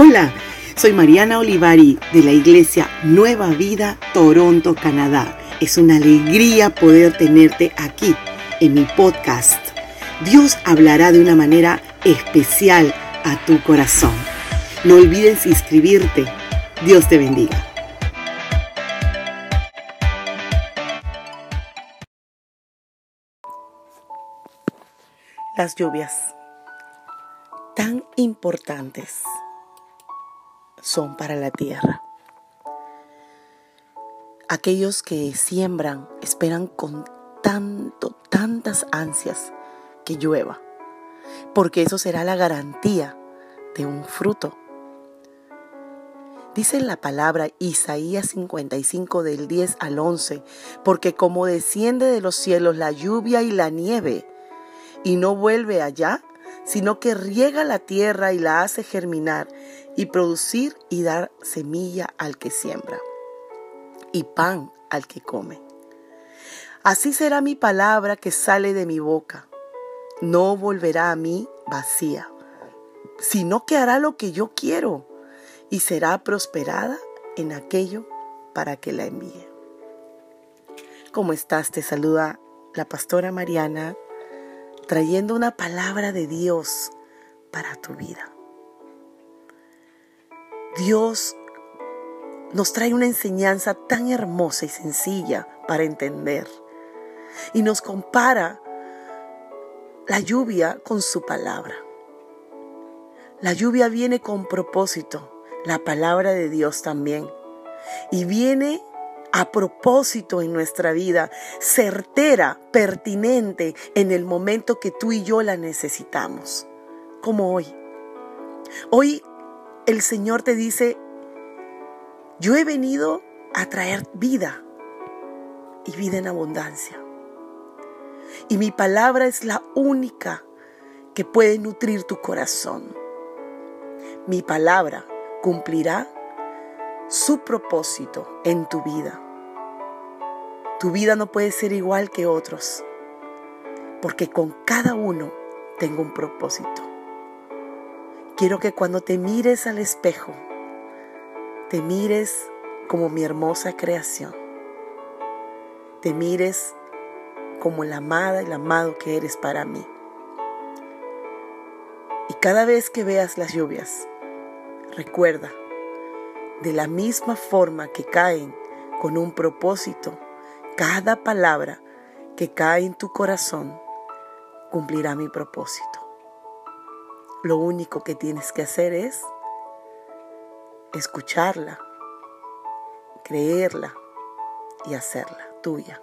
Hola, soy Mariana Olivari de la Iglesia Nueva Vida, Toronto, Canadá. Es una alegría poder tenerte aquí en mi podcast. Dios hablará de una manera especial a tu corazón. No olvides inscribirte. Dios te bendiga. Las lluvias tan importantes son para la tierra. Aquellos que siembran esperan con tanto, tantas ansias que llueva, porque eso será la garantía de un fruto. Dice la palabra Isaías 55 del 10 al 11, porque como desciende de los cielos la lluvia y la nieve, y no vuelve allá, sino que riega la tierra y la hace germinar y producir y dar semilla al que siembra y pan al que come. Así será mi palabra que sale de mi boca. No volverá a mí vacía, sino que hará lo que yo quiero y será prosperada en aquello para que la envíe. ¿Cómo estás? Te saluda la pastora Mariana trayendo una palabra de Dios para tu vida. Dios nos trae una enseñanza tan hermosa y sencilla para entender y nos compara la lluvia con su palabra. La lluvia viene con propósito, la palabra de Dios también. Y viene a propósito en nuestra vida, certera, pertinente en el momento que tú y yo la necesitamos, como hoy. Hoy el Señor te dice, yo he venido a traer vida y vida en abundancia. Y mi palabra es la única que puede nutrir tu corazón. Mi palabra cumplirá su propósito en tu vida. Tu vida no puede ser igual que otros, porque con cada uno tengo un propósito. Quiero que cuando te mires al espejo, te mires como mi hermosa creación. Te mires como la amada y el amado que eres para mí. Y cada vez que veas las lluvias, recuerda de la misma forma que caen con un propósito, cada palabra que cae en tu corazón cumplirá mi propósito. Lo único que tienes que hacer es escucharla, creerla y hacerla tuya.